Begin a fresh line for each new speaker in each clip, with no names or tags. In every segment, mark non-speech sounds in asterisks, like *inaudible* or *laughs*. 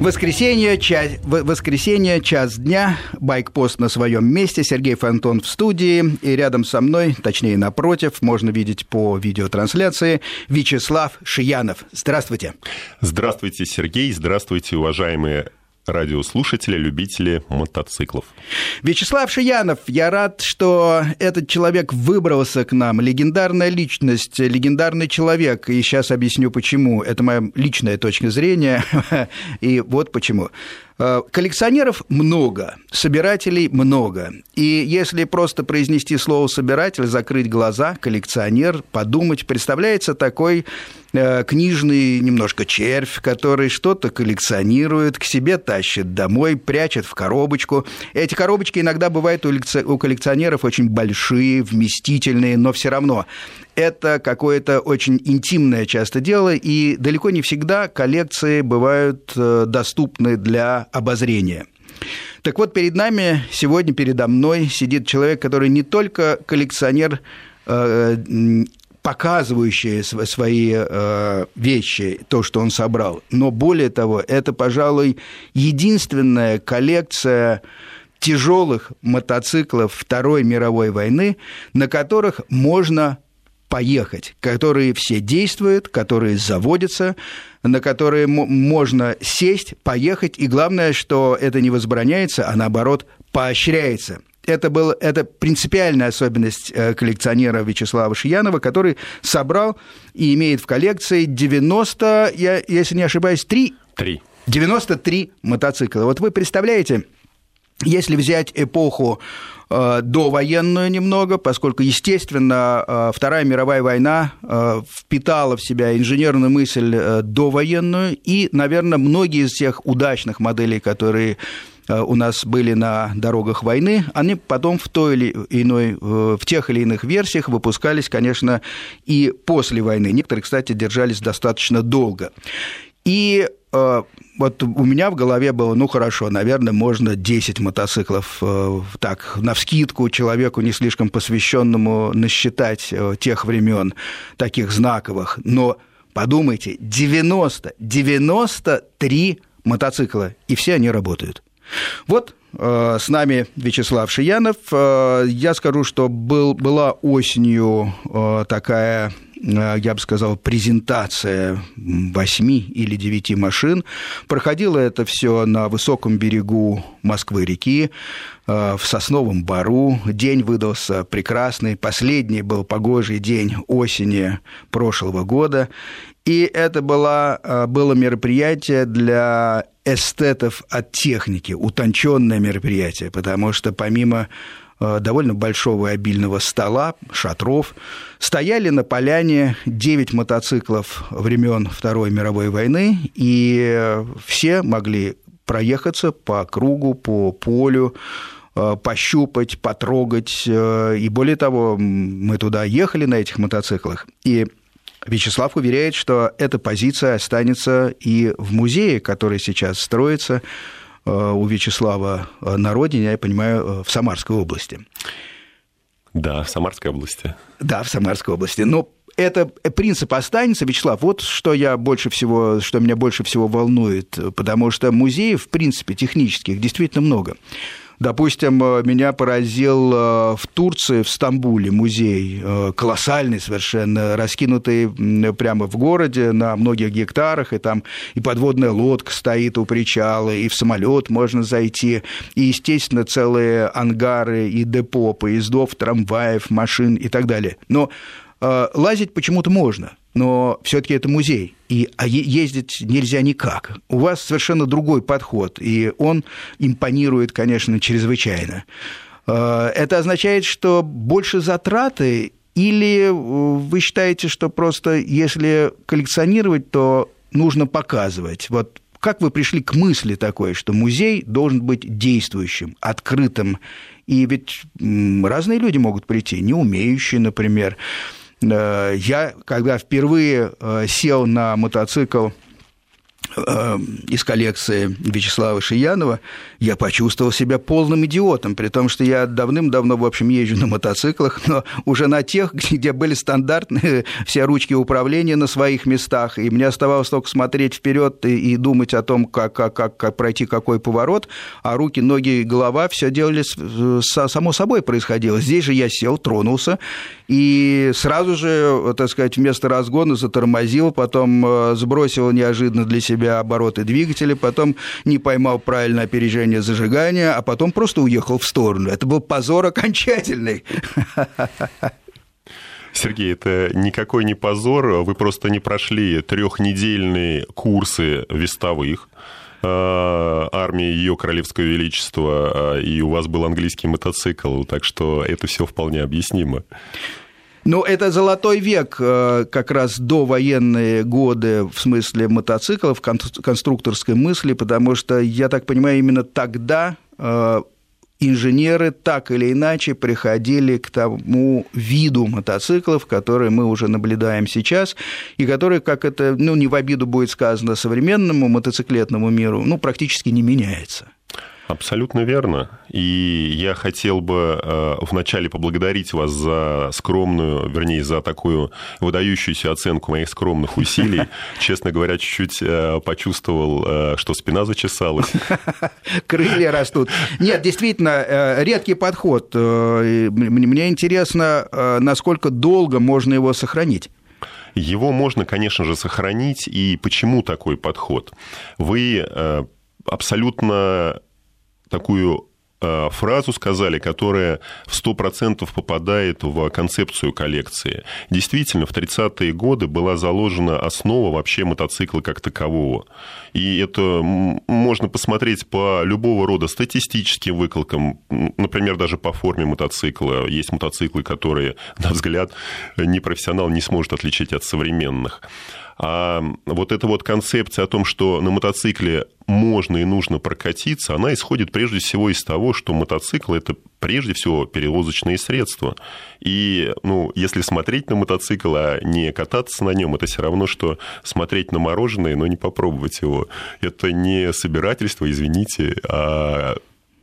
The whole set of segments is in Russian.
Воскресенье, час, воскресенье, час дня, байкпост на своем месте, Сергей Фонтон в студии, и рядом со мной, точнее напротив, можно видеть по видеотрансляции, Вячеслав Шиянов. Здравствуйте.
Здравствуйте, Сергей, здравствуйте, уважаемые радиослушатели, любители мотоциклов.
Вячеслав Шиянов, я рад, что этот человек выбрался к нам. Легендарная личность, легендарный человек. И сейчас объясню, почему. Это моя личная точка зрения. *laughs* И вот почему. Э, коллекционеров много, собирателей много. И если просто произнести слово «собиратель», закрыть глаза, коллекционер, подумать, представляется такой э, книжный немножко червь, который что-то коллекционирует, к себе тащит домой, прячет в коробочку. Эти коробочки иногда бывают у коллекционеров очень большие, вместительные, но все равно это какое-то очень интимное часто дело, и далеко не всегда коллекции бывают э, доступны для обозрения. Так вот, перед нами, сегодня передо мной сидит человек, который не только коллекционер, э, показывающий свои э, вещи, то, что он собрал, но более того, это, пожалуй, единственная коллекция тяжелых мотоциклов Второй мировой войны, на которых можно поехать, которые все действуют, которые заводятся, на которые можно сесть, поехать, и главное, что это не возбраняется, а наоборот поощряется. Это, был, это принципиальная особенность э, коллекционера Вячеслава Шиянова, который собрал и имеет в коллекции 90, я, если не ошибаюсь, 3, 3. 93 мотоцикла. Вот вы представляете, если взять эпоху довоенную немного, поскольку, естественно, э, Вторая мировая война э, впитала в себя инженерную мысль довоенную, и, наверное, многие из тех удачных моделей, которые у нас были на дорогах войны, они потом в той или иной, в тех или иных версиях выпускались, конечно, и после войны. Некоторые, кстати, держались достаточно долго. И э, вот у меня в голове было, ну хорошо, наверное, можно 10 мотоциклов э, так, на вскидку человеку не слишком посвященному насчитать э, тех времен, таких знаковых. Но подумайте, 90, 93 мотоцикла, и все они работают. Вот э, с нами Вячеслав Шиянов. Э, я скажу, что был, была осенью э, такая я бы сказал, презентация восьми или девяти машин. Проходило это все на высоком берегу Москвы-реки, э, в Сосновом Бару. День выдался прекрасный. Последний был погожий день осени прошлого года. И это было, э, было мероприятие для эстетов от техники, утонченное мероприятие, потому что помимо Э, довольно большого и обильного стола, шатров. Стояли на поляне 9 мотоциклов времен Второй мировой войны, и все могли проехаться по кругу, по полю, э, пощупать, потрогать. Э, и более того, мы туда ехали на этих мотоциклах, и Вячеслав уверяет, что эта позиция останется и в музее, который сейчас строится Э, у Вячеслава э, на родине, я понимаю, э, в Самарской области.
Да, в Самарской области.
Да, в Самарской области. Но это принцип останется, Вячеслав, вот что я больше всего, что меня больше всего волнует, потому что музеев, в принципе, технических действительно много. Допустим, э, меня поразил э, в Турции, в Стамбуле музей, э, колоссальный совершенно, раскинутый прямо в городе на многих гектарах, и там и подводная лодка стоит у причала, и в самолет можно зайти, и, естественно, целые ангары и депо поездов, трамваев, машин и так далее. Но лазить почему-то можно но все-таки это музей, и а ездить нельзя никак. У вас совершенно другой подход, и он импонирует, конечно, чрезвычайно. Э, это означает, что больше затраты, или вы считаете, что просто если коллекционировать, то нужно показывать? Вот как вы пришли к мысли такой, что музей должен быть действующим, открытым? И ведь разные люди могут прийти, не умеющие, например, Э, я, когда впервые э, сел на мотоцикл Э, из коллекции Вячеслава Шиянова, я почувствовал себя полным идиотом, при том, что я давным-давно, в общем, езжу на мотоциклах, но уже на тех, *laughs* где были стандартные все ручки управления на своих местах, и мне оставалось только смотреть вперед и, и думать о том, как, как, как, как пройти какой поворот, а руки, ноги, голова все делали само собой происходило. Здесь же я сел, тронулся, и сразу же, так сказать, вместо разгона затормозил, потом э, сбросил неожиданно для себя себя обороты двигателя, потом не поймал правильное опережение зажигания, а потом просто уехал в сторону. Это был позор окончательный.
Сергей, это никакой не позор, вы просто не прошли трехнедельные курсы вестовых, э, армии Ее Королевского Величества, э, и у вас был английский мотоцикл, так что это все вполне объяснимо.
Ну, это золотой век, э, как раз до военные годы в смысле мотоциклов, конструкторской мысли, потому что, я так понимаю, именно тогда э, инженеры так или иначе приходили к тому виду мотоциклов, которые мы уже наблюдаем сейчас, и которые, как это, ну, не в обиду будет сказано современному мотоциклетному миру, ну, практически не меняется.
Абсолютно верно. И я хотел бы э, вначале поблагодарить вас за скромную, вернее, за такую выдающуюся оценку моих скромных усилий. *laughs* Честно говоря, чуть-чуть э, почувствовал, э, что спина зачесалась. *laughs*
Крылья растут. Нет, действительно, редкий подход. Мне интересно, насколько долго можно его сохранить.
Его можно, конечно же, сохранить. И почему такой подход? Вы абсолютно такую э, фразу сказали, которая в 100% попадает в концепцию коллекции. Действительно, в 30-е годы была заложена основа вообще мотоцикла как такового. И это можно посмотреть по любого рода статистическим выкладкам, например, даже по форме мотоцикла. Есть мотоциклы, которые, на взгляд, непрофессионал не сможет отличить от современных. А вот эта вот концепция о том, что на мотоцикле можно и нужно прокатиться, она исходит прежде всего из того, что мотоцикл – это прежде всего перевозочные средства. И, ну, если смотреть на мотоцикл, а не кататься на нем, это все равно, что смотреть на мороженое, но не попробовать его. Это не собирательство, извините, а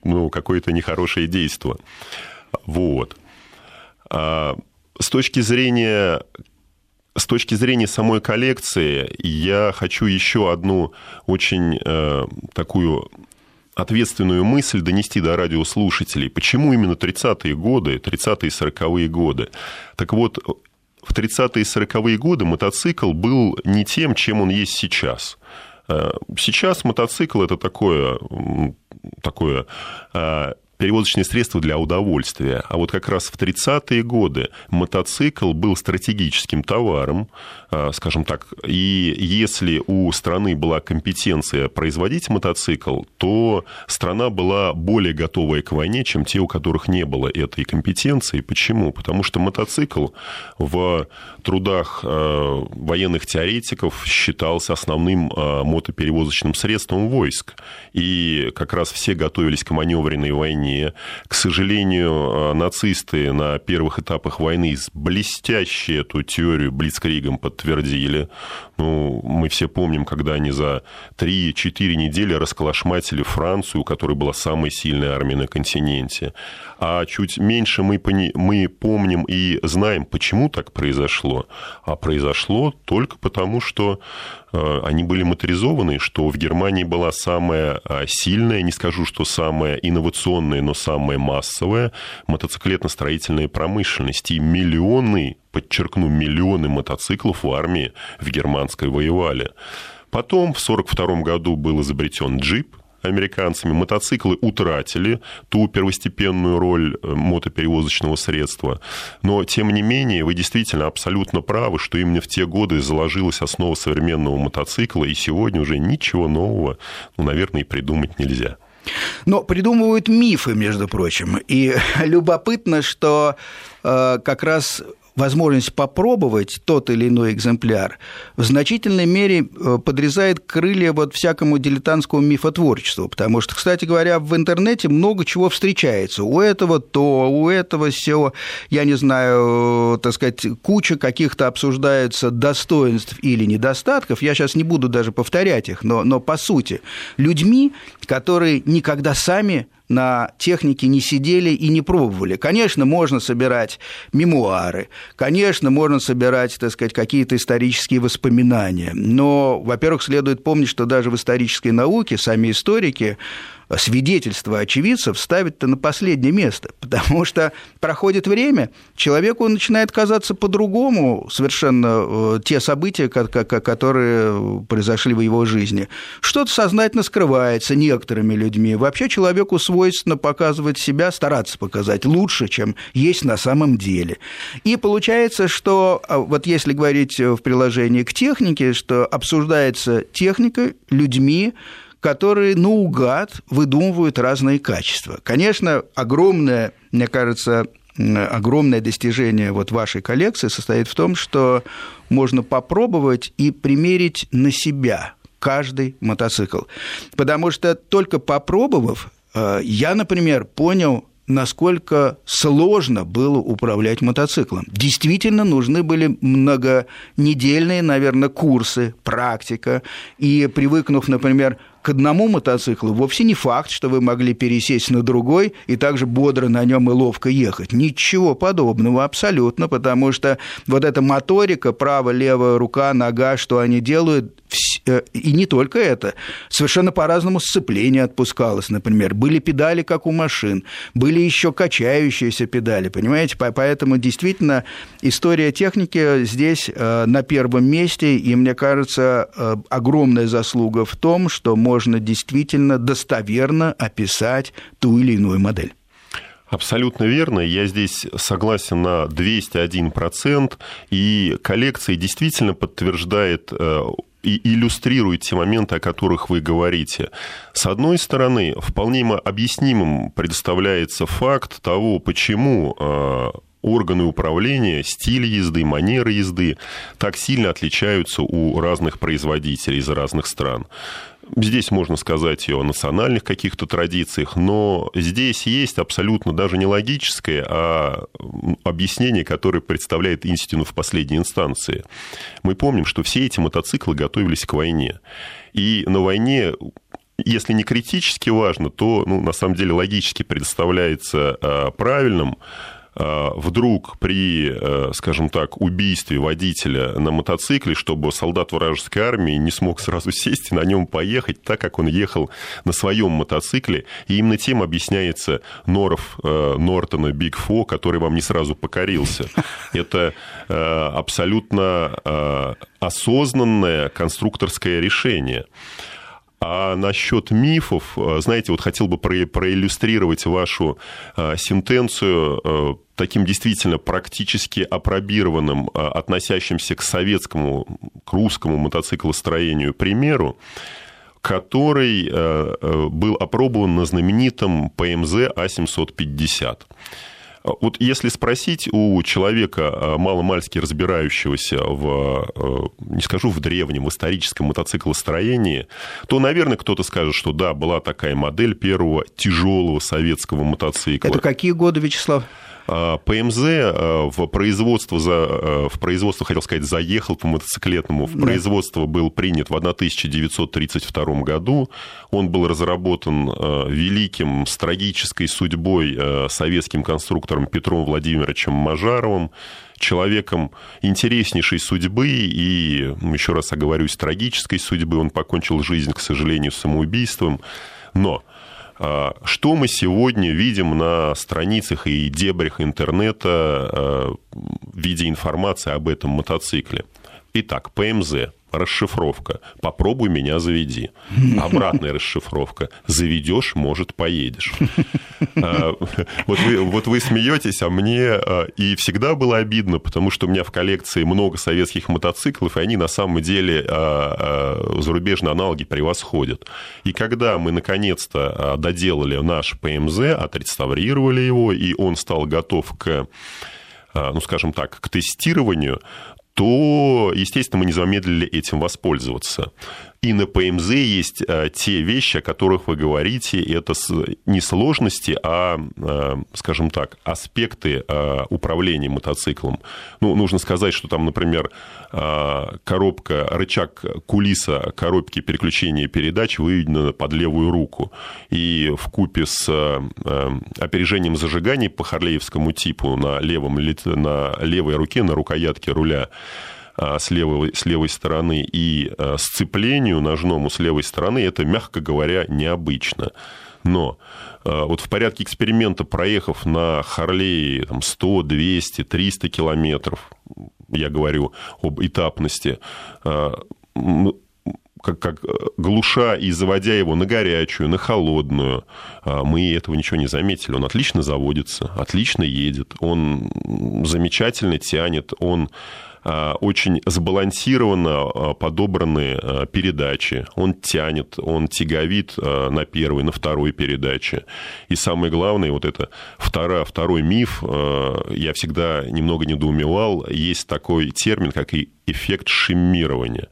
ну, какое-то нехорошее действие. Вот. А с точки зрения с точки зрения самой коллекции, я хочу еще одну очень э, такую ответственную мысль донести до радиослушателей. Почему именно 30-е годы, 30-е и 40-е годы? Так вот, в 30-е и 40-е годы мотоцикл был не тем, чем он есть сейчас. Э, сейчас мотоцикл это такое, такое э, перевозочные средства для удовольствия. А вот как раз в 30-е годы мотоцикл был стратегическим товаром, скажем так, и если у страны была компетенция производить мотоцикл, то страна была более готовая к войне, чем те, у которых не было этой компетенции. Почему? Потому что мотоцикл в трудах а, военных теоретиков считался основным а, мотоперевозочным средством войск. И как раз все готовились к маневренной войне. К сожалению, э, нацисты на первых этапах войны блестяще эту теорию Блицкригом подтвердили. Ну, мы все помним, когда они за 3-4 недели расколошматили Францию, у которой была самая сильная армия на континенте. А чуть меньше мы, пони... мы помним и знаем, почему так произошло. А произошло только потому, что э, они были моторизованы, что в Германии была самая э, сильная, не скажу, что самая инновационная, но самая массовая мотоциклетно-строительная промышленность. И миллионы подчеркну, миллионы мотоциклов в армии в германской воевали. Потом в 1942 году был изобретен джип, американцами, мотоциклы утратили ту первостепенную роль э, мотоперевозочного средства. Но, тем не менее, вы действительно абсолютно правы, что именно в те годы заложилась основа современного мотоцикла, и сегодня уже ничего нового, ну, наверное, и придумать нельзя.
Но придумывают мифы, между прочим. И *laughs* любопытно, что э, как раз возможность попробовать тот или иной экземпляр в значительной мере э, подрезает крылья вот всякому дилетантскому мифотворчеству, потому что, кстати говоря, в интернете много чего встречается. У этого то, у этого все, я не знаю, э, так сказать, куча каких-то обсуждается достоинств или недостатков. Я сейчас не буду даже повторять их, но, но по сути, людьми, которые никогда сами на технике не сидели и не пробовали. Конечно, можно собирать мемуары, конечно, можно собирать, так сказать, какие-то исторические воспоминания, но, во-первых, следует помнить, что даже в исторической науке сами историки свидетельства очевидцев ставить-то на последнее место, потому что проходит время, человеку начинает казаться по-другому совершенно э, те события, которые произошли в его жизни. Что-то сознательно скрывается некоторыми людьми. Вообще человеку свойственно показывать себя, стараться показать лучше, чем есть на самом деле. И получается, что а, вот если говорить в приложении к технике, что обсуждается техника людьми, которые наугад выдумывают разные качества. Конечно, огромное, мне кажется, огромное достижение вот вашей коллекции состоит в том, что можно попробовать и примерить на себя каждый мотоцикл. Потому что только попробовав, э, я, например, понял, насколько сложно было управлять мотоциклом. Действительно нужны были многонедельные, наверное, курсы, практика. И привыкнув, например, к одному мотоциклу, вовсе не факт, что вы могли пересесть на другой и также бодро на нем и ловко ехать. Ничего подобного абсолютно, потому что вот эта моторика, правая, левая рука, нога, что они делают, и не только это, совершенно по-разному сцепление отпускалось, например. Были педали, как у машин, были еще качающиеся педали, понимаете? Поэтому действительно история техники здесь э, на первом месте, и мне кажется, э, огромная заслуга в том, что можно действительно достоверно описать ту или иную модель.
Абсолютно верно. Я здесь согласен на 201%. И коллекция действительно подтверждает и иллюстрирует те моменты, о которых вы говорите. С одной стороны, вполне объяснимым представляется факт того, почему а, органы управления, стиль езды, манеры езды так сильно отличаются у разных производителей из разных стран. Здесь можно сказать и о национальных каких-то традициях, но здесь есть абсолютно даже не логическое, а объяснение, которое представляет истину в последней инстанции. Мы помним, что все эти мотоциклы готовились к войне. И на войне если не критически важно, то ну, на самом деле логически представляется а, правильным вдруг при, э, скажем так, убийстве водителя на мотоцикле, чтобы солдат вражеской армии не смог сразу сесть и на нем поехать, так как он ехал на своем мотоцикле. И именно тем объясняется Норов э, Нортона Биг Фо, который вам не сразу покорился. Это абсолютно осознанное конструкторское решение. А насчет мифов, знаете, вот хотел бы проиллюстрировать вашу сентенцию таким действительно практически опробированным, а, относящимся к советскому, к русскому мотоциклостроению примеру, который э, э, был опробован на знаменитом ПМЗ А750. Вот если спросить у человека, а, маломальски разбирающегося в, э, не скажу в древнем, в историческом мотоциклостроении, то, наверное, кто-то скажет, что да, была такая модель первого тяжелого советского мотоцикла.
Это какие годы, Вячеслав?
А, ПМЗ а, в производство, за, а, в производство, хотел сказать, заехал по мотоциклетному, в производство был принят в 1932 году. Он был разработан великим с трагической судьбой советским конструктором Петром Владимировичем Мажаровым, человеком интереснейшей судьбы и, ну, еще раз оговорюсь, трагической судьбы. Он покончил жизнь, к сожалению, самоубийством. Но что мы сегодня видим на страницах и дебрях интернета а, в виде информации об этом мотоцикле? Итак, ПМЗ расшифровка. Попробуй меня заведи. Обратная расшифровка. Заведешь, может, поедешь. А, вот вы, смеетесь, а мне а, и всегда было обидно, потому что у меня в коллекции много советских мотоциклов, и они на самом деле а, зарубежные аналоги превосходят. И когда мы наконец-то доделали наш ПМЗ, отреставрировали его, и он стал готов к ну, скажем так, к тестированию, то, естественно, мы не замедлили этим воспользоваться. И на ПМЗ есть э, те вещи, о которых вы говорите, это не сложности, а, э, скажем так, аспекты э, управления мотоциклом. Ну, нужно сказать, что там, например, коробка, рычаг кулиса коробки переключения передач выведена под левую руку. И в купе с опережением зажигания по харлеевскому типу на, левом, на левой руке, на рукоятке руля, а, с левой, с левой стороны и а, сцеплению ножному с левой стороны, это, мягко говоря, необычно. Но а, вот в порядке эксперимента, проехав на Харлее там, 100, 200, 300 километров, я говорю об этапности, как, как глуша и заводя его на горячую, на холодную, мы этого ничего не заметили. Он отлично заводится, отлично едет, он замечательно тянет, он очень сбалансированно а, подобраны а, передачи. Он тянет, он тяговит на первой, на второй передаче. И самое главное, вот это второй, второй миф, я всегда немного недоумевал, есть такой термин, как и эффект шиммирования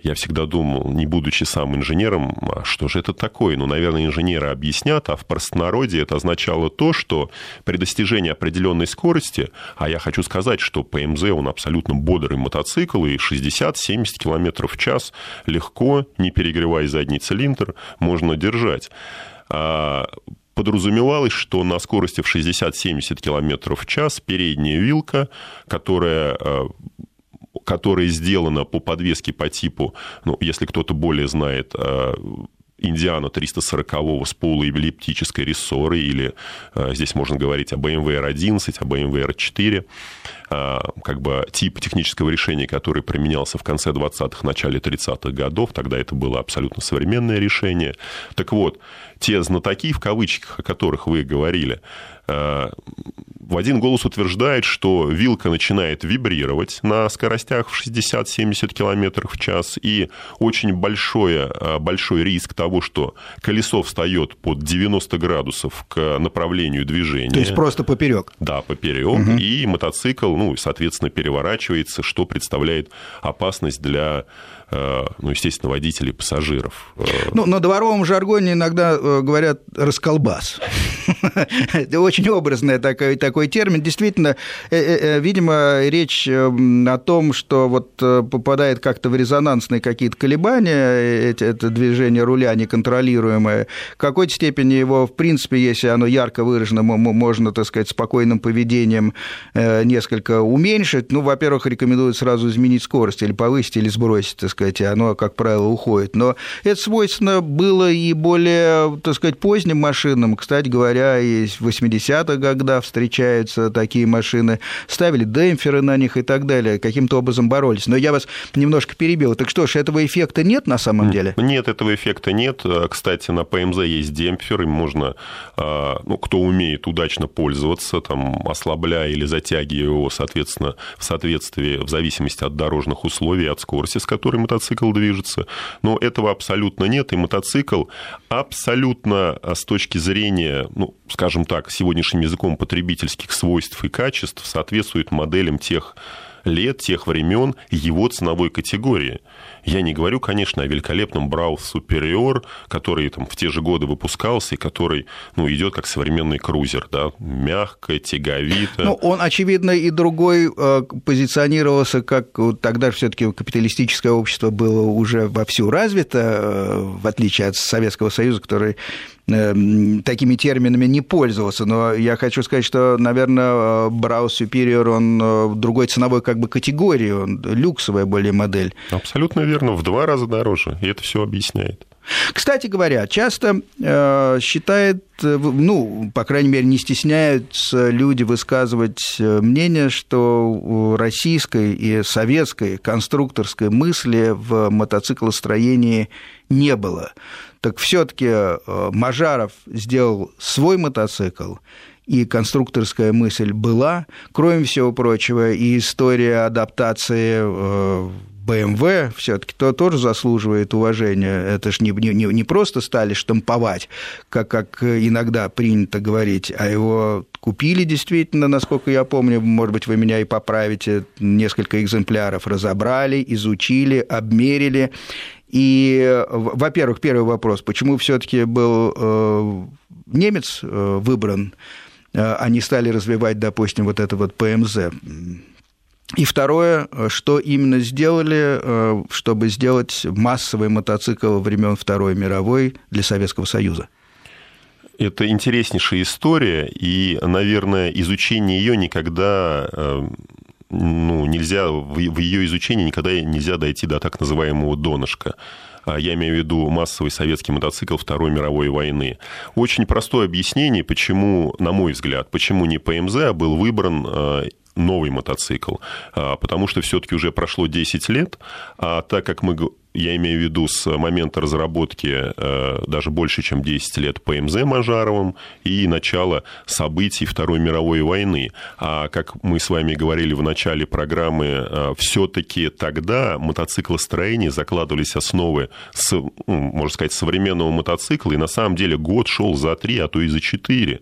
я всегда думал, не будучи сам инженером, а что же это такое? Ну, наверное, инженеры объяснят, а в простонародье это означало то, что при достижении определенной скорости, а я хочу сказать, что ПМЗ, он абсолютно бодрый мотоцикл, и 60-70 км в час легко, не перегревая задний цилиндр, можно держать а подразумевалось, что на скорости в 60-70 км в час передняя вилка, которая которая сделана по подвеске по типу, ну, если кто-то более знает, э, Индиана 340-го с полуэллиптической рессорой, или э, здесь можно говорить о BMW R11, о BMW R4, э, как бы тип технического решения, который применялся в конце 20-х, начале 30-х годов, тогда это было абсолютно современное решение. Так вот, те знатоки, в кавычках, о которых вы говорили, в один голос утверждает, что вилка начинает вибрировать на скоростях в 60-70 км в час, и очень большой, а, большой риск того, что колесо встает под 90 градусов к направлению движения. То
есть просто поперек.
Да, поперек, угу. и мотоцикл, ну, соответственно, переворачивается, что представляет опасность для Э, ну, естественно, водителей, пассажиров.
Э, ну, на дворовом жаргоне иногда э, говорят «расколбас». Это очень образный такой, такой термин. Действительно, видимо, речь о том, что вот попадает как-то в резонансные какие-то колебания, это движение руля неконтролируемое, в какой-то степени его, в принципе, если оно ярко выражено, можно, так сказать, спокойным поведением несколько уменьшить. Ну, во-первых, рекомендуют сразу изменить скорость или повысить, или сбросить, так сказать, оно, как правило, уходит. Но это свойственно было и более, так сказать, поздним машинам. Кстати говоря, и в 80-х годах встречаются такие машины, ставили демпферы на них и так далее, каким-то образом боролись. Но я вас немножко перебил. Так что ж, этого эффекта нет на самом деле?
Нет, этого эффекта нет. Кстати, на ПМЗ есть демпфер, им можно, а, ну, кто умеет удачно пользоваться, там, ослабляя или затягивая его, соответственно, в соответствии, в зависимости от дорожных условий, от скорости, с которой мотоцикл движется. Но этого абсолютно нет, и мотоцикл абсолютно а, с точки зрения, ну, скажем так, сегодняшним языком потребительских свойств и качеств соответствует моделям тех лет, тех времен его ценовой категории. Я не говорю, конечно, о великолепном Браус Superior, который там в те же годы выпускался и который ну, идет как современный крузер, да, мягко, тяговито.
Ну, он, очевидно, и другой э, позиционировался, как тогда все-таки капиталистическое общество было уже вовсю развито, э, в отличие от Советского Союза, который такими терминами не пользовался, но я хочу сказать, что, наверное, Браус Superior, он э, в другой ценовой как бы категории, он люксовая более модель.
Абсолютно верно, в два раза дороже, и это все объясняет.
Кстати говоря, часто э, считает, э, ну, по крайней мере, не стесняются люди высказывать э, мнение, что российской и советской конструкторской мысли в мотоциклостроении не было. Так все-таки э, Мажаров сделал свой мотоцикл, и конструкторская мысль была. Кроме всего прочего, и история адаптации BMW все-таки то тоже заслуживает уважения. Это же не, не, не просто стали штамповать, как, как иногда принято говорить, а его купили действительно, насколько я помню, может быть, вы меня и поправите, несколько экземпляров разобрали, изучили, обмерили. И, во-первых, первый вопрос, почему все-таки был э, немец э, выбран, э, они стали развивать, допустим, вот это вот ПМЗ. И второе, что именно сделали, э, чтобы сделать массовый мотоцикл времен Второй мировой для Советского Союза?
Это интереснейшая история, и, наверное, изучение ее никогда э, ну, нельзя, в ее изучении никогда нельзя дойти до так называемого донышка. А я имею в виду массовый советский мотоцикл Второй мировой войны. Очень простое объяснение, почему, на мой взгляд, почему не ПМЗ, а был выбран э, новый мотоцикл, а, потому что все-таки уже прошло 10 лет, а так как мы я имею в виду с момента разработки э, даже больше, чем 10 лет ПМЗ Мажаровым и начала событий Второй мировой войны. А как мы с вами говорили в начале программы, э, все-таки тогда мотоциклостроение закладывались основы, с, можно сказать, современного мотоцикла, и на самом деле год шел за три, а то и за четыре.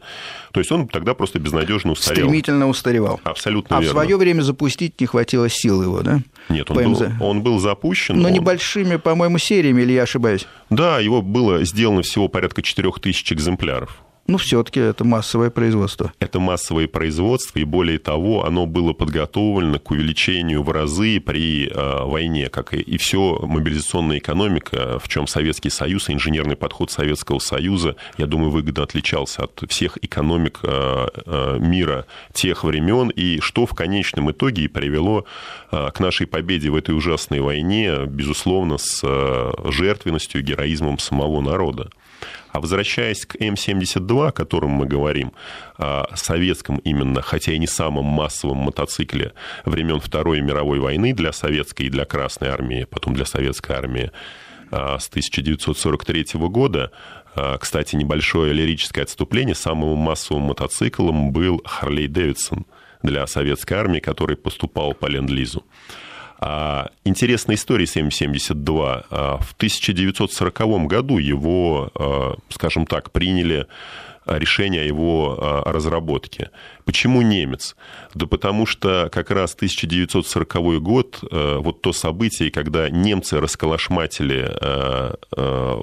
То есть он тогда просто безнадежно устарел.
Стремительно устаревал.
Абсолютно
а
верно.
В свое время запустить не хватило сил его, да?
Нет, он, был, он был запущен.
Но
он...
небольшими, по-моему, сериями, или я ошибаюсь?
Да, его было сделано всего порядка 4000 экземпляров.
Ну, все-таки это массовое производство.
Это массовое производство, и более того, оно было подготовлено к увеличению в разы при э, войне, как и, и все мобилизационная экономика, в чем Советский Союз, инженерный подход Советского Союза, я думаю, выгодно отличался от всех экономик э, э, мира тех времен, и что в конечном итоге и привело э, к нашей победе в этой ужасной войне, безусловно, с э, жертвенностью героизмом самого народа. А возвращаясь к М-72, о котором мы говорим, о советском именно, хотя и не самом массовом мотоцикле времен Второй мировой войны для советской и для Красной армии, потом для советской армии а, с 1943 года, а, кстати, небольшое лирическое отступление, самым массовым мотоциклом был Харлей Дэвидсон для советской армии, который поступал по Ленд-Лизу. А, интересная история с М-72. А, в 1940 году его, а, скажем так, приняли решение о его разработке. Почему немец? Да потому что как раз 1940 год, вот то событие, когда немцы расколошматили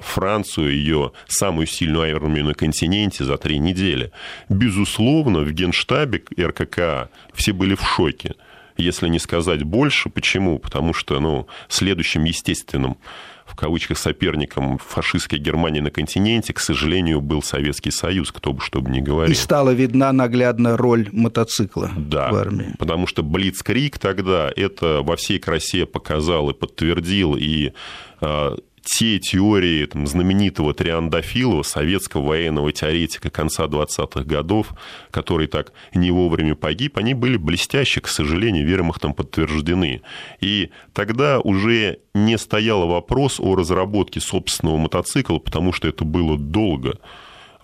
Францию, ее самую сильную армию на континенте за три недели. Безусловно, в генштабе РКК все были в шоке если не сказать больше. Почему? Потому что ну, следующим естественным в кавычках соперником фашистской Германии на континенте, к сожалению, был Советский Союз, кто бы что бы ни говорил.
И стала видна наглядно роль мотоцикла
да,
в армии.
потому что Блицкрик тогда это во всей красе показал и подтвердил, и а, те теории там, знаменитого Триандафилова, советского военного теоретика конца 20-х годов, который так не вовремя погиб, они были блестящие, к сожалению, вермахтом подтверждены. И тогда уже не стоял вопрос о разработке собственного мотоцикла, потому что это было долго.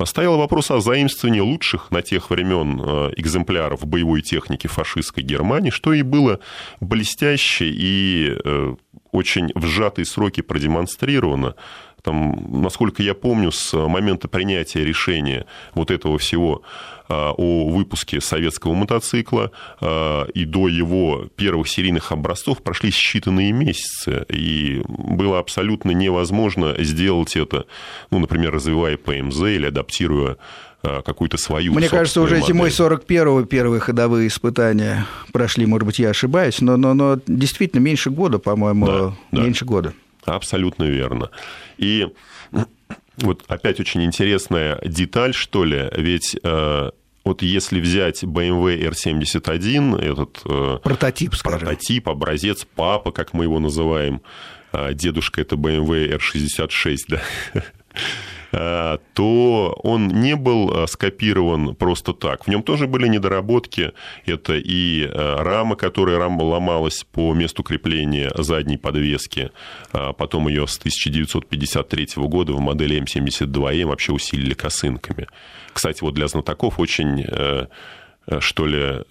Стоял вопрос о заимствовании лучших на тех времен э, экземпляров боевой техники фашистской Германии, что и было блестяще и э, очень в сжатые сроки продемонстрировано. Там, насколько я помню, с момента принятия решения вот этого всего а, о выпуске советского мотоцикла а, и до его первых серийных образцов прошли считанные месяцы, и было абсолютно невозможно сделать это, ну, например, развивая ПМЗ или адаптируя а, какую-то свою.
Мне кажется, уже модель. зимой 41-го первые ходовые испытания прошли, может быть, я ошибаюсь, но, но, но действительно меньше года, по-моему, да, да. меньше года.
Абсолютно верно. И вот опять очень интересная деталь, что ли, ведь э, вот если взять BMW R71, этот э,
прототип, скажем.
прототип, образец папа, как мы его называем, а дедушка это BMW R66, да, Э, то он не был э, скопирован просто так. В нем тоже были недоработки. Это и э, рама, которая рама ломалась по месту крепления задней подвески. Потом ее с 1953 года в модели М72М вообще усилили косынками. Кстати, вот для знатоков очень что ли,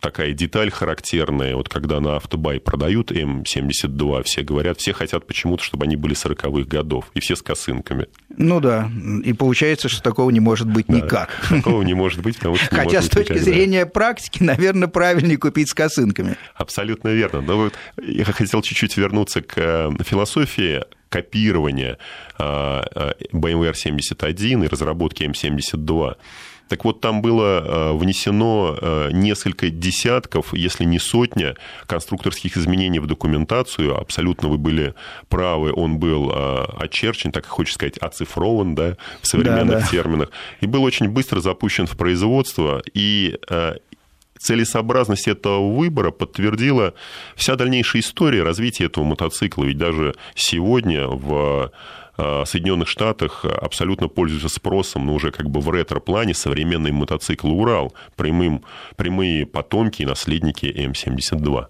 такая деталь характерная. Вот когда на автобай продают М72, все говорят, все хотят почему-то, чтобы они были 40-х годов, и все с косынками.
Ну да, и получается, что такого не может быть да, никак. *laughs*
Такого не может быть, потому что
Хотя с точки никогда. зрения практики, наверное, правильнее купить с косынками.
Абсолютно верно. Но вот я хотел чуть-чуть вернуться к э, философии копирования BMW R71 и разработки M72. Так вот, там было э, внесено э, несколько десятков, если не сотня, конструкторских изменений в документацию. Абсолютно вы были правы, он был э, очерчен, так и хочется сказать, оцифрован да, в современных да, да. терминах. И был очень быстро запущен в производство. И целесообразность этого выбора подтвердила вся дальнейшая история развития этого мотоцикла. Ведь даже сегодня в Соединенных Штатах абсолютно пользуются спросом, но уже как бы в ретро-плане современный мотоцикл «Урал», прямым, прямые потомки и наследники М-72.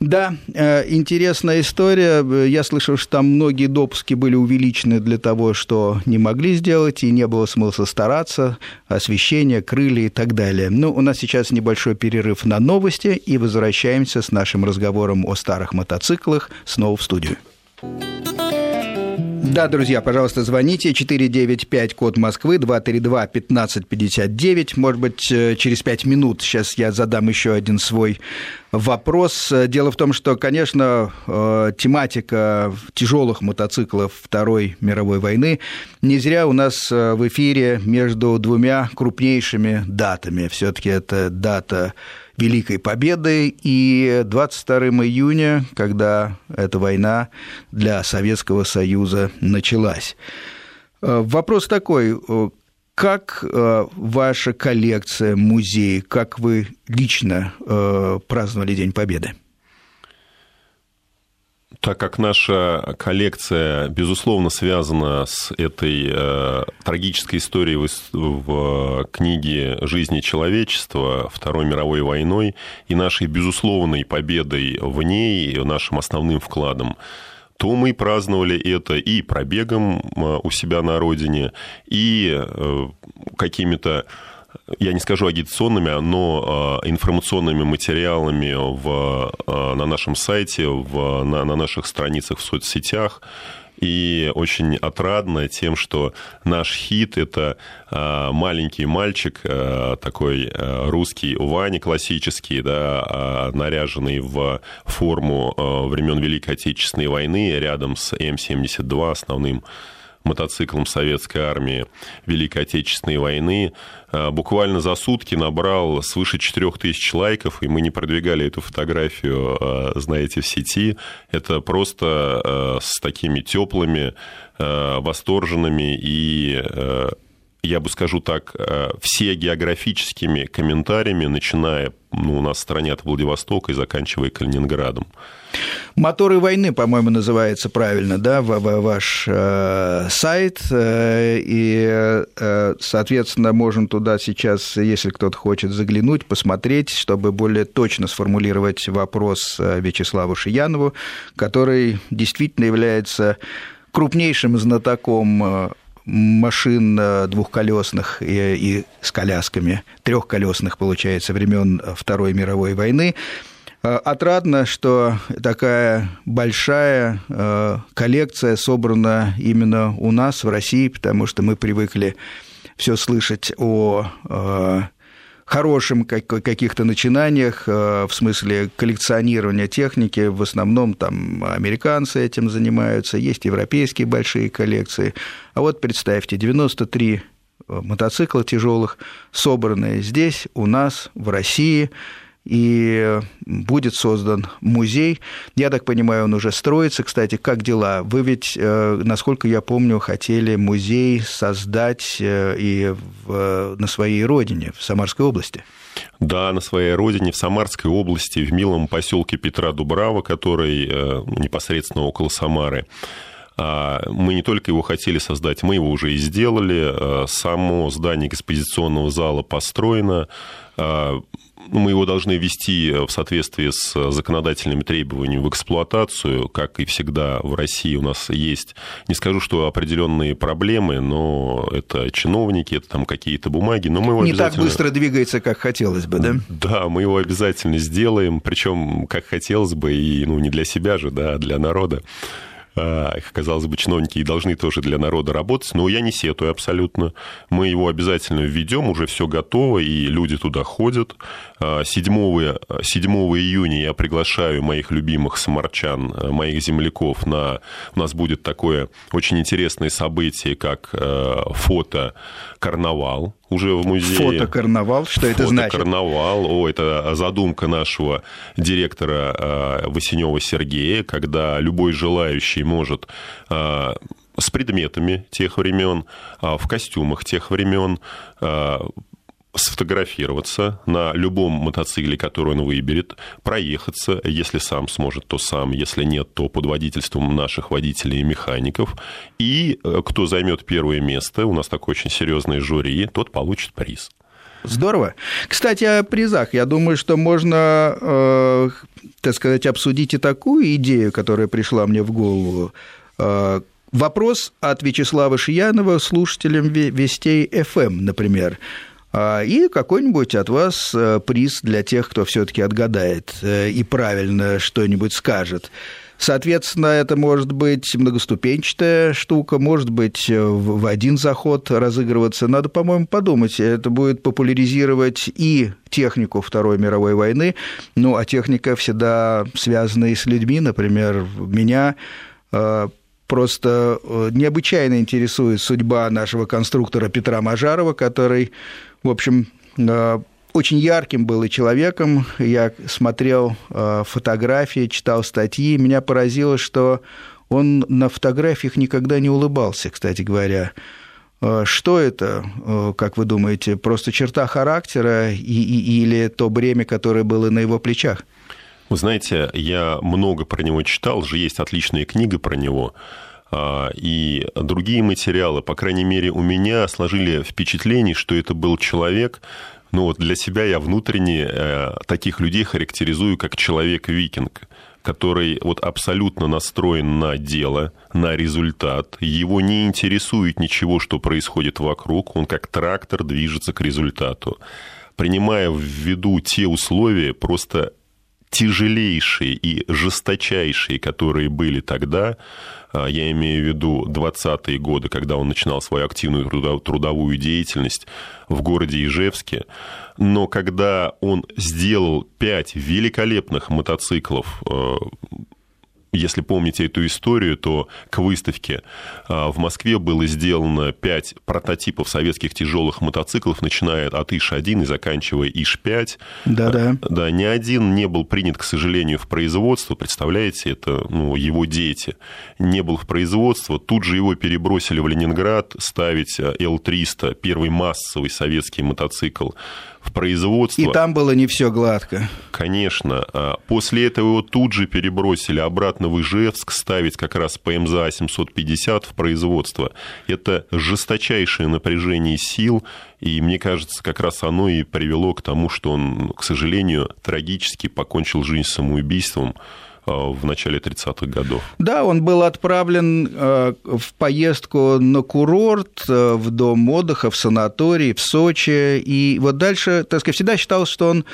Да, э, интересная история. Я слышал, что там многие допуски были увеличены для того, что не могли сделать, и не было смысла стараться, освещение, крылья и так далее. Ну, у нас сейчас небольшой перерыв на новости, и возвращаемся с нашим разговором о старых мотоциклах снова в студию. Да, друзья, пожалуйста, звоните. 495, код Москвы, 232-1559. Может быть, э, через 5 минут сейчас я задам еще один свой вопрос. Дело в том, что, конечно, э, тематика тяжелых мотоциклов Второй мировой войны не зря у нас э, в эфире между двумя крупнейшими датами. Все-таки это дата Великой Победы и 22 июня, когда эта война для Советского Союза началась. Э, вопрос такой, э, как э, ваша коллекция, музей, как вы лично праздновали День Победы?
Так как наша коллекция, безусловно, связана с этой э, трагической историей в, в книге «Жизни человечества» Второй мировой войной и нашей безусловной победой в ней, нашим основным вкладом, то мы праздновали это и пробегом э, у себя на родине, и э, какими-то я не скажу агитационными, но а, информационными материалами в, а, на нашем сайте, в, на, на наших страницах в соцсетях. И очень отрадно тем, что наш хит – это а, маленький мальчик, такой русский Ваня классический, да, наряженный в форму времен Великой Отечественной войны рядом с М-72, основным мотоциклом советской армии Великой Отечественной войны. А, буквально за сутки набрал свыше 4000 лайков, и мы не продвигали эту фотографию, а, знаете, в сети. Это просто а, с такими теплыми, восторженными и я бы скажу так, все географическими комментариями, начиная ну, у нас в стране от Владивостока и заканчивая Калининградом.
«Моторы войны», по-моему, называется правильно, да, ваш э, сайт, э, и, э, соответственно, можем туда сейчас, если кто-то хочет заглянуть, посмотреть, чтобы более точно сформулировать вопрос э, Вячеславу Шиянову, который действительно является крупнейшим знатоком э, машин э, двухколесных и, и с колясками, трехколесных, получается, времен Второй мировой войны. Э, отрадно, что такая большая э, коллекция собрана именно у нас, в России, потому что мы привыкли все слышать о э, хорошим каких-то начинаниях в смысле коллекционирования техники. В основном там американцы этим занимаются, есть европейские большие коллекции. А вот представьте, 93 мотоцикла тяжелых, собранные здесь, у нас, в России – и будет создан музей. Я так понимаю, он уже строится. Кстати, как дела? Вы ведь, э, насколько я помню, хотели музей создать э, и в, на своей родине, в Самарской области.
Да, на своей родине, в Самарской области, в милом поселке Петра Дубрава, который э, непосредственно около Самары. А, мы не только его хотели создать, мы его уже и сделали. Само здание экспозиционного зала построено мы его должны ввести в соответствии с законодательными требованиями в эксплуатацию. Как и всегда в России у нас есть, не скажу, что определенные проблемы, но это чиновники, это там какие-то бумаги. Но мы его
не обязательно... так быстро двигается, как хотелось бы, да?
Да, мы его обязательно сделаем, причем как хотелось бы, и ну, не для себя же, да, а для народа. А, казалось бы, чиновники и должны тоже для народа работать, но я не сетую абсолютно. Мы его обязательно введем, уже все готово, и люди туда ходят. 7, 7 июня я приглашаю моих любимых самарчан, моих земляков на... У нас будет такое очень интересное событие, как э, фото-карнавал уже в музее.
Фотокарнавал, что это значит?
Фотокарнавал, о, это задумка нашего директора э, Васенева Сергея, когда любой желающий может э, с предметами тех времен, э, в костюмах тех времен сфотографироваться на любом мотоцикле, который он выберет, проехаться, если сам сможет, то сам, если нет, то под водительством наших водителей и механиков. И э, кто займет первое место, у нас такое очень серьезное жюри, тот получит приз.
Здорово. Кстати, о призах. Я думаю, что можно, э, так сказать, обсудить и такую идею, которая пришла мне в голову. Э, вопрос от Вячеслава Шиянова слушателям Вестей ФМ, например. А, и какой-нибудь от вас э, приз для тех, кто все-таки отгадает э, и правильно что-нибудь скажет. Соответственно, это может быть многоступенчатая штука, может быть э, в один заход разыгрываться. Надо, по-моему, подумать. Это будет популяризировать и технику Второй мировой войны, ну, а техника всегда связана и с людьми. Например, меня просто необычайно интересует судьба нашего конструктора Петра Мажарова, который в общем, э, очень ярким был и человеком. Я смотрел э, фотографии, читал статьи. Меня поразило, что он на фотографиях никогда не улыбался, кстати говоря. Э, что это, как вы думаете, просто черта характера и, и, или то бремя, которое было на его плечах?
Вы знаете, я много про него читал, же есть отличная книга про него. А, и другие материалы, по крайней мере, у меня сложили впечатление, что это был человек, ну вот для себя я внутренне э, таких людей характеризую как человек-викинг который вот абсолютно настроен на дело, на результат. Его не интересует ничего, что происходит вокруг. Он как трактор движется к результату. Принимая в виду те условия, просто тяжелейшие и жесточайшие, которые были тогда, а, я имею в виду 20-е годы, когда он начинал свою активную трудовую деятельность в городе Ижевске. Но когда он сделал пять великолепных мотоциклов э, если помните эту историю, то к выставке а, в Москве было сделано пять прототипов советских тяжелых мотоциклов, начиная от ИШ-1 и заканчивая ИШ-5.
Да-да.
Да, ни один не был принят, к сожалению, в производство. Представляете, это ну, его дети. Не был в производство. Тут же его перебросили в Ленинград ставить Л-300, первый массовый советский мотоцикл в производство.
И там было не все гладко.
Конечно. А после этого его тут же перебросили обратно в Ижевск ставить как раз ПМЗА 750 в производство. Это жесточайшее напряжение сил, и мне кажется, как раз оно и привело к тому, что он, к сожалению, трагически покончил жизнь самоубийством в начале 30-х годов.
Да, он был отправлен э, в поездку на курорт, э, в дом отдыха, в санаторий, в Сочи. И вот дальше, так сказать, всегда считалось, что он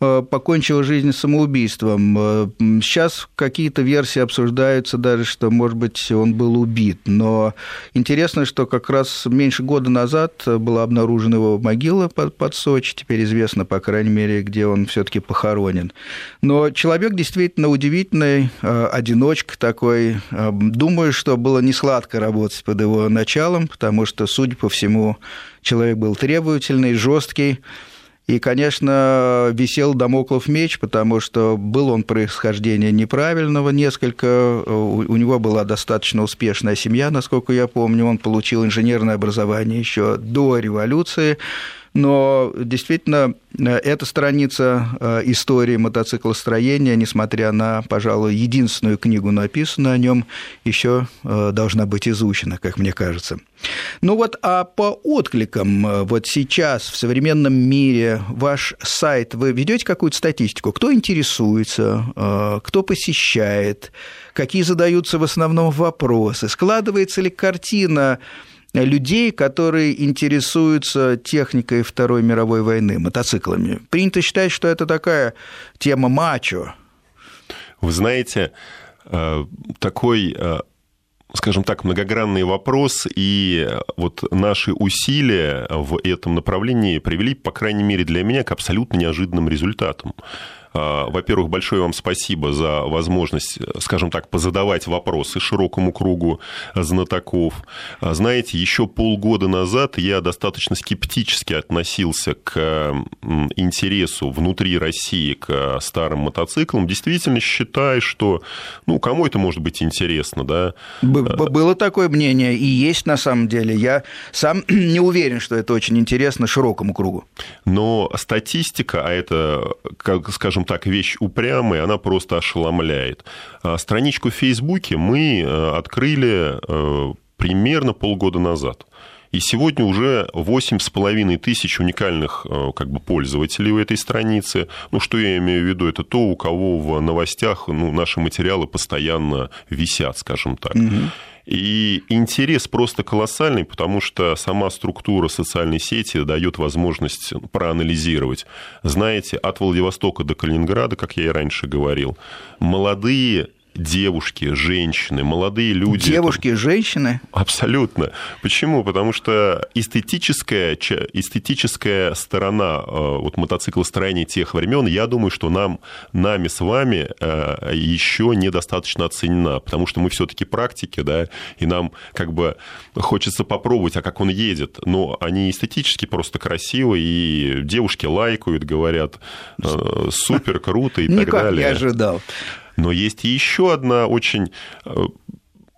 Э, покончил жизнь самоубийством. Э, сейчас какие-то версии обсуждаются даже, что, может быть, он был убит. Но интересно, что как раз меньше года назад была обнаружена его могила под, под Сочи. Теперь известно, по крайней мере, где он все таки похоронен. Но человек действительно удивительный, э, одиночка такой. Думаю, что было не сладко работать под его началом, потому что, судя по всему, человек был требовательный, жесткий. И, конечно, висел домоклов меч, потому что был он происхождения неправильного несколько. У него была достаточно успешная семья, насколько я помню. Он получил инженерное образование еще до революции. Но действительно эта страница истории мотоциклостроения, несмотря на, пожалуй, единственную книгу, написанную о нем, еще должна быть изучена, как мне кажется. Ну вот, а по откликам вот сейчас в современном мире ваш сайт, вы ведете какую-то статистику? Кто интересуется, кто посещает, какие задаются в основном вопросы? Складывается ли картина людей, которые интересуются техникой Второй мировой войны, мотоциклами. Принято считать, что это такая тема мачо.
Вы знаете, э, такой э, скажем так, многогранный вопрос, и вот наши усилия в этом направлении привели, по крайней мере, для меня к абсолютно неожиданным результатам. А, во-первых, большое вам спасибо за возможность, скажем так, позадавать вопросы широкому кругу знатоков. А, знаете, еще полгода назад я достаточно скептически относился к интересу внутри России к старым мотоциклам. Действительно считаю, что, ну, кому это может быть интересно, да?
Было такое мнение, и есть на самом деле. Я сам *clears throat* не уверен, что это очень интересно широкому кругу.
Но статистика, а это, как, скажем, скажем так, вещь упрямая, она просто ошеломляет. А страничку в Фейсбуке мы э, открыли э, примерно полгода назад. И сегодня уже 8,5 тысяч уникальных э, как бы, пользователей у этой страницы. Ну, что я имею в виду? Это то, у кого в новостях ну, наши материалы постоянно висят, скажем так. Угу. И интерес просто колоссальный, потому что сама структура социальной сети дает возможность проанализировать. Знаете, от Владивостока до Калининграда, как я и раньше говорил, молодые девушки, женщины, молодые люди.
Девушки, женщины?
Абсолютно. Почему? Потому что эстетическая, эстетическая сторона э, вот, мотоциклостроения тех времен, я думаю, что нам, нами с вами э, еще недостаточно оценена, потому что мы все-таки практики, да, и нам как бы хочется попробовать, а как он едет. Но они эстетически просто красивые, и девушки лайкают, говорят, э, *laughs* супер, круто и
Никак
так далее.
не ожидал.
Но есть еще одна очень э,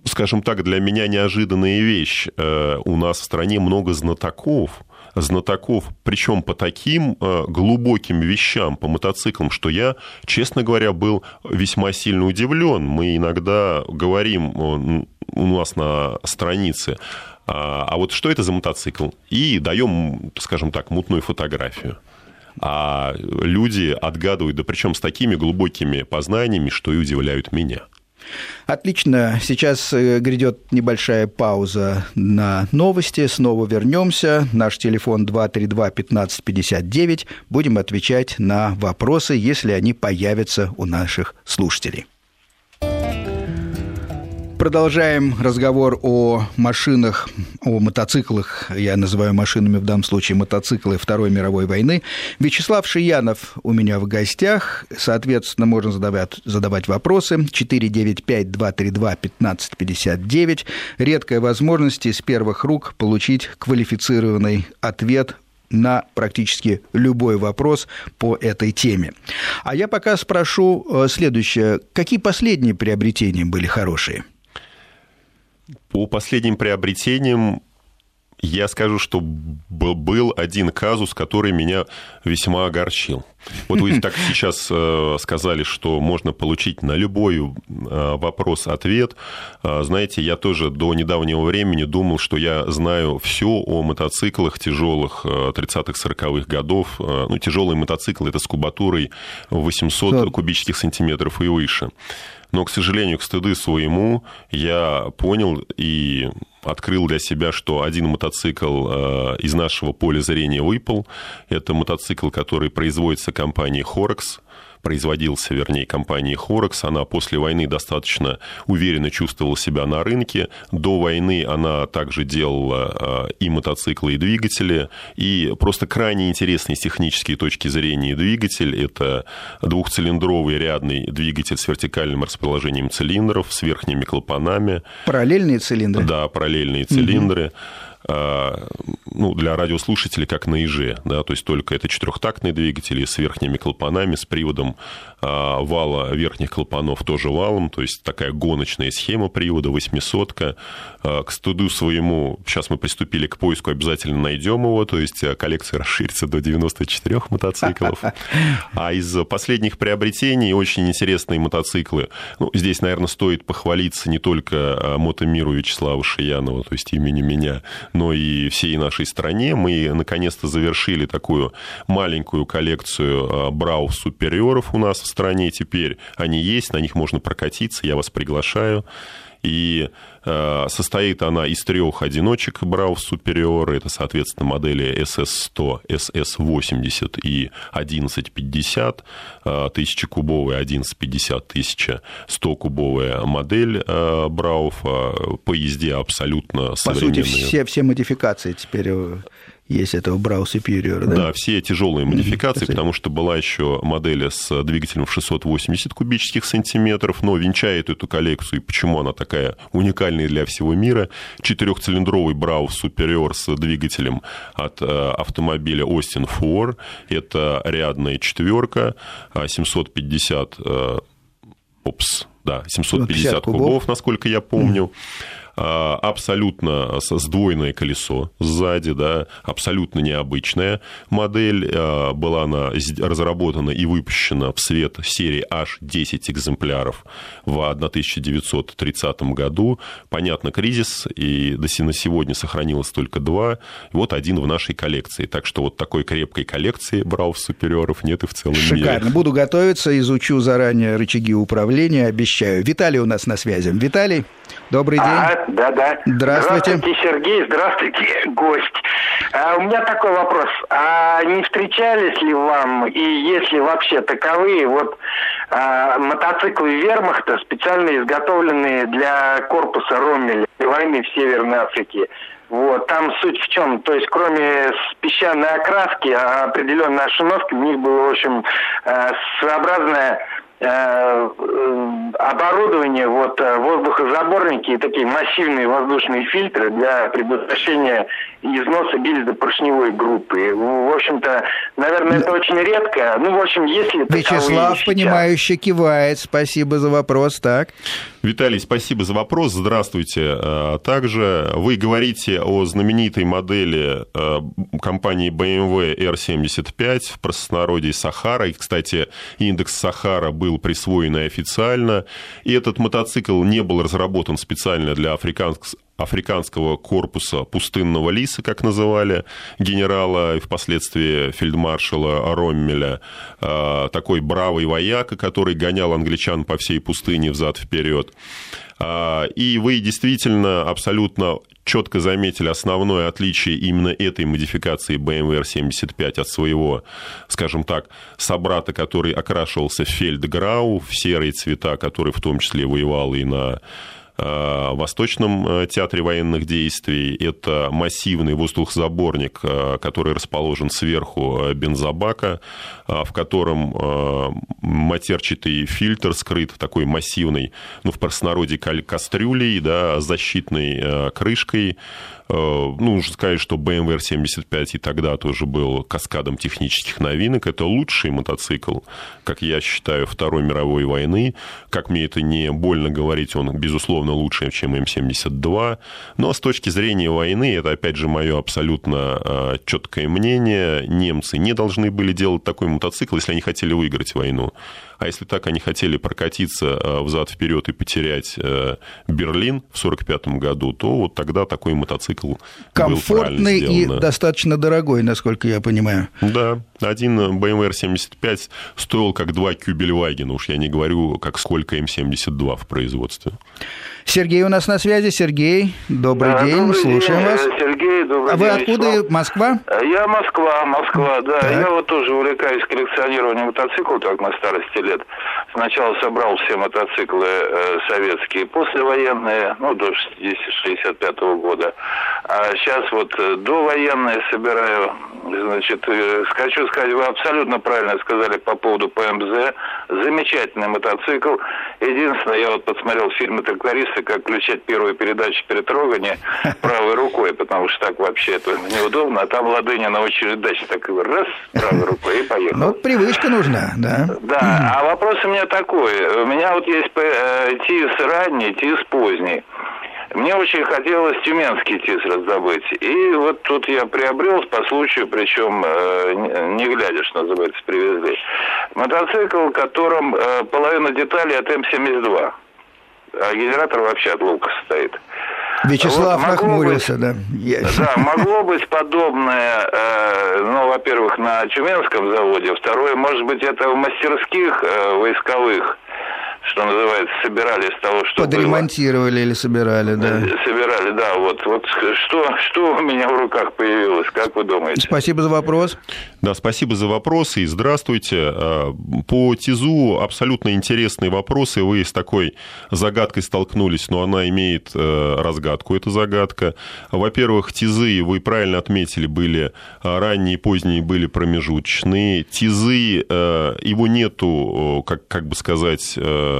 скажем так, для меня неожиданная вещь. Э, у нас в стране много знатоков, знатоков, причем по таким э, глубоким вещам, по мотоциклам, что я, честно говоря, был весьма сильно удивлен. Мы иногда говорим у нас на странице, а, а вот что это за мотоцикл? И даем, скажем так, мутную фотографию а люди отгадывают, да причем с такими глубокими познаниями, что и удивляют меня.
Отлично. Сейчас э, грядет небольшая пауза на новости. Снова вернемся. Наш телефон 232-1559. Будем отвечать на вопросы, если они появятся у наших слушателей. Продолжаем разговор о машинах, о мотоциклах, я называю машинами в данном случае мотоциклы Второй мировой войны. Вячеслав Шиянов у меня в гостях, соответственно, можно задавать, задавать вопросы. 495-232-1559. Редкая возможность из первых рук получить квалифицированный ответ на практически любой вопрос по этой теме. А я пока спрошу э, следующее. Какие последние приобретения были хорошие?
По последним приобретениям я скажу, что был один казус, который меня весьма огорчил. Вот вы так *laughs* сейчас э, сказали, что можно получить на любой э, вопрос ответ. Э, знаете, я тоже до недавнего времени думал, что я знаю все о мотоциклах тяжелых 30-40-х годов. Ну, тяжелый мотоцикл это с кубатурой 800 кубических сантиметров и выше. Но, к сожалению, к стыды своему, я понял и открыл для себя, что один мотоцикл э, из нашего поля зрения выпал. Это мотоцикл, который производится компанией Horex производился, вернее, компанией Хорекс. Она после войны достаточно уверенно чувствовала себя на рынке. До войны она также делала а, и мотоциклы, и двигатели. И просто крайне интересный с технической точки зрения двигатель. Это двухцилиндровый рядный двигатель с вертикальным расположением цилиндров, с верхними клапанами.
Параллельные цилиндры?
Да, параллельные цилиндры. Угу ну, для радиослушателей как на ИЖ, да, то есть только это четырехтактные двигатели с верхними клапанами, с приводом а, вала верхних клапанов тоже валом, то есть такая гоночная схема привода, восьмисотка. А, к студу своему, сейчас мы приступили к поиску, обязательно найдем его, то есть коллекция расширится до 94 мотоциклов. А из последних приобретений очень интересные мотоциклы. Ну, здесь, наверное, стоит похвалиться не только мотомиру Вячеслава Шиянова, то есть имени меня, но и всей нашей стране. Мы наконец-то завершили такую маленькую коллекцию Брау супериоров у нас в стране теперь. Они есть, на них можно прокатиться, я вас приглашаю. И состоит она из трех одиночек Браус Superior. Это, соответственно, модели SS100, SS80 и 1150. Тысячекубовая 1150, 1100 кубовая модель э, Брауфа. По езде абсолютно современные.
По сути, все, все модификации теперь э, есть этого Brau Superior, да?
Да, все тяжелые модификации, mm-hmm. потому что была еще модель с двигателем в 680 кубических сантиметров, но венчает эту коллекцию, и почему она такая уникальная для всего мира, четырехцилиндровый Brau Superior с двигателем от э, автомобиля Austin 4, это рядная четверка, 750 э, опс, да, 750 кубов, кубов, насколько я помню. Mm. А, абсолютно сдвоенное колесо сзади, да, абсолютно необычная модель. А, была она разработана и выпущена в свет серии аж 10 экземпляров в 1930 году. Понятно, кризис, и до на сегодня сохранилось только два, вот один в нашей коллекции. Так что вот такой крепкой коллекции брав супериоров нет и в целом
Шикарно.
мире.
Шикарно. Буду готовиться, изучу заранее рычаги управления, обещаю. Виталий у нас на связи. Виталий, добрый день. А,
да, да.
Здравствуйте.
Здравствуйте, Сергей. Здравствуйте, гость. А, у меня такой вопрос. А не встречались ли вам, и есть ли вообще таковые, вот а, мотоциклы вермахта, специально изготовленные для корпуса Роммеля войны в Северной Африке? Вот, там суть в чем? То есть, кроме песчаной окраски, а определенной ошиновки, у них было, в общем, а, своеобразная Э, оборудование, вот э, воздухозаборники и такие массивные воздушные фильтры для предотвращения износа гильзопоршневой группы. В общем-то, наверное, это очень редко. Ну, в общем, если...
Вячеслав, понимающе кивает. Спасибо за вопрос. Так.
Виталий, спасибо за вопрос. Здравствуйте. Э, также вы говорите о знаменитой модели компании BMW R75 в простонародье Сахара. И, кстати, индекс Сахара был присвоен официально. И этот мотоцикл не был разработан специально для африканского африканского корпуса пустынного лиса, как называли генерала и впоследствии фельдмаршала Роммеля, а, такой бравый вояка, который гонял англичан по всей пустыне взад-вперед. А, и вы действительно абсолютно четко заметили основное отличие именно этой модификации BMW R75 от своего, скажем так, собрата, который окрашивался в фельдграу, в серые цвета, который в том числе воевал и на Восточном э, театре военных действий. Это массивный воздухозаборник, э, который расположен сверху бензобака, в котором матерчатый фильтр скрыт такой массивной, ну, в простонародье кастрюлей, да, защитной крышкой, Э, ну, нужно сказать, что BMW R75 и тогда тоже был каскадом технических новинок. Это лучший мотоцикл, как я считаю, Второй мировой войны. Как мне это не больно говорить, он, безусловно, лучше, чем М72. Но с точки зрения войны, это, опять же, мое абсолютно э, четкое мнение, немцы не должны были делать такой мотоцикл, если они хотели выиграть войну. А если так они хотели прокатиться э, взад-вперед и потерять Берлин в 1945 году, то вот тогда такой мотоцикл
Комфортный и достаточно дорогой, насколько я понимаю.
Да, один BMW R75 стоил как два Кюбельвагена, уж я не говорю, как сколько М72 в производстве.
Сергей у нас на связи. Сергей, добрый да, день, добрый слушаем день, вас.
Сергей, добрый
а
день.
вы откуда? Вячеслав. Москва?
Я Москва, Москва, да. Так. Я вот тоже увлекаюсь коллекционированием мотоциклов, так на старости лет. Сначала собрал все мотоциклы э, советские, послевоенные, ну, до 60-65 -го года. А сейчас вот э, довоенные собираю. Значит, э, хочу сказать, вы абсолютно правильно сказали по поводу ПМЗ. Замечательный мотоцикл. Единственное, я вот посмотрел фильмы «Тракторист»,
удивился, как включать первую передачу перед трогания *laughs* правой рукой, потому что так вообще это неудобно, а там ладыня на очередь дачи так раз, правой рукой и поехал. Ну,
привычка нужна, да.
Да, а вопрос у меня такой. У меня вот есть э, ТИС ранний, ТИС поздний. Мне очень хотелось тюменский ТИС раздобыть. И вот тут я приобрел по случаю, причем э, не глядя, что называется, привезли. Мотоцикл, в котором э, половина деталей от М-72. А генератор вообще от лука стоит.
Вячеслав вот нахмурился, быть, да.
Да, могло быть подобное, э, ну, во-первых, на Тюменском заводе, второе, может быть, это в мастерских э, войсковых что называется, собирали из того, что
Подремонтировали было. или собирали, да.
Собирали, да. Вот, вот что, что у меня в руках появилось, как вы думаете?
Спасибо за вопрос.
Да, спасибо за вопросы и здравствуйте. А, по ТИЗу абсолютно интересные вопросы. Вы с такой загадкой столкнулись, но она имеет э, разгадку, эта загадка. Во-первых, ТИЗы, вы правильно отметили, были ранние и поздние, были промежуточные. ТИЗы, э, его нету, как, как бы сказать, э, Э,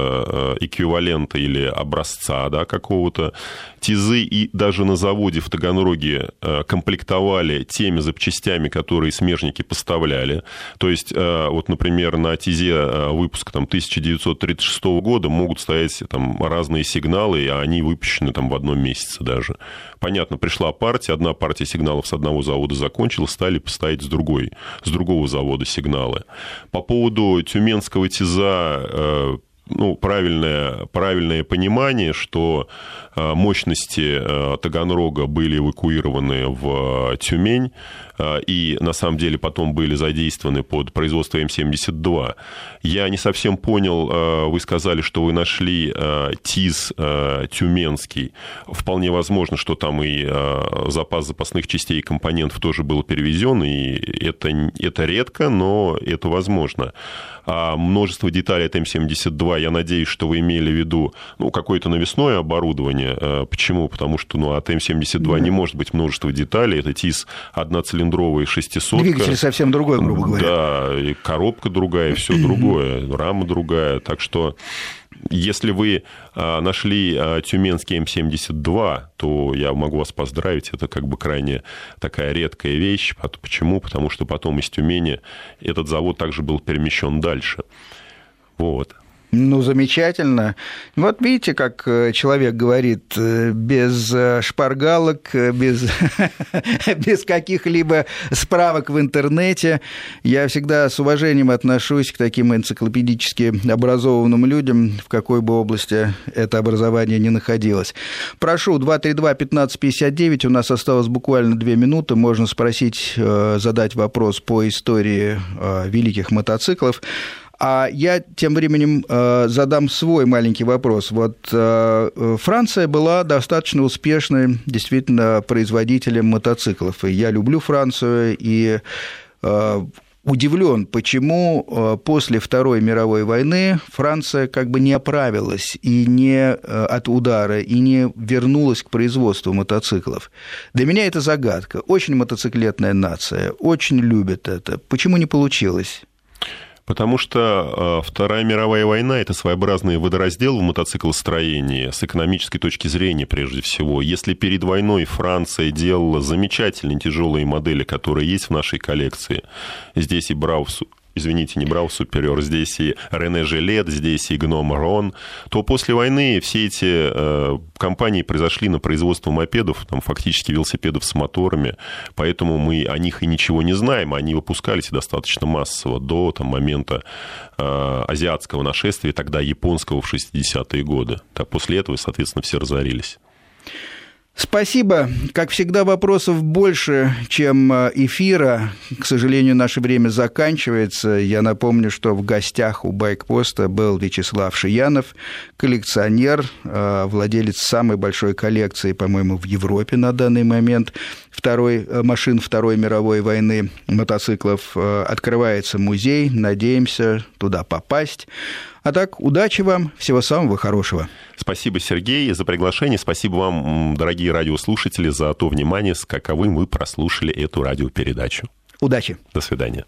эквивалента или образца да, какого-то. ТИЗы и даже на заводе в Таганроге э, комплектовали теми запчастями, которые смежники поставляли. То есть, э, вот, например, на ТИЗе выпуска там, 1936 года могут стоять там, разные сигналы, и они выпущены там, в одном месяце даже. Понятно, пришла партия, одна партия сигналов с одного завода закончилась, стали поставить с другой, с другого завода сигналы. По поводу тюменского ТИЗа ну, правильное, правильное понимание, что э, мощности э, Таганрога были эвакуированы в Тюмень, э, и на самом деле потом были задействованы под производство М-72. Я не совсем понял, вы сказали, что вы нашли ТИЗ тюменский. Вполне возможно, что там и запас запасных частей и компонентов тоже был перевезен, и это, это редко, но это возможно. А множество деталей от М-72 я надеюсь, что вы имели в виду ну, какое-то навесное оборудование. Почему? Потому что ну, от М-72 да. не может быть множество деталей. Это ТИС одноцилиндровый 600
Двигатель совсем другой, грубо говоря.
Да, и коробка другая, все *clears throat* другое, рама другая. Так что если вы а, нашли а, тюменский М72, то я могу вас поздравить. Это как бы крайне такая редкая вещь. Почему? Потому что потом из Тюмени этот завод также был перемещен дальше. Вот.
Ну, замечательно. Вот видите, как э, человек говорит, э, без э, шпаргалок, без, *laughs* без каких-либо справок в интернете. Я всегда с уважением отношусь к таким энциклопедически образованным людям, в какой бы области это образование ни находилось. Прошу, 232-1559, у нас осталось буквально две минуты, можно спросить, задать вопрос по истории великих мотоциклов. А я тем временем э, задам свой маленький вопрос. Вот э, Франция была достаточно успешной действительно производителем мотоциклов. И я люблю Францию и э, удивлен, почему после Второй мировой войны Франция как бы не оправилась и не от удара, и не вернулась к производству мотоциклов. Для меня это загадка. Очень мотоциклетная нация, очень любит это. Почему не получилось?
Потому что э, Вторая мировая война – это своеобразный водораздел в мотоциклостроении с экономической точки зрения прежде всего. Если перед войной Франция делала замечательные тяжелые модели, которые есть в нашей коллекции, здесь и Браус извините, не брал Супериор, здесь и Рене Жилет, здесь и Гном Рон, то после войны все эти э, компании произошли на производство мопедов, там фактически велосипедов с моторами, поэтому мы о них и ничего не знаем, они выпускались достаточно массово до там, момента э, азиатского нашествия, тогда японского в 60-е годы. Так после этого, соответственно, все разорились.
Спасибо. Как всегда, вопросов больше, чем э, эфира. К сожалению, наше время заканчивается. Я напомню, что в гостях у Байкпоста был Вячеслав Шиянов, коллекционер, э, владелец самой большой коллекции, по-моему, в Европе на данный момент, второй, э, машин Второй мировой войны, мотоциклов. Открывается музей, надеемся туда попасть. А так, удачи вам, всего самого хорошего.
Спасибо, Сергей, за приглашение. Спасибо вам, дорогие радиослушатели, за то внимание, с каковым вы прослушали эту радиопередачу.
Удачи.
До свидания.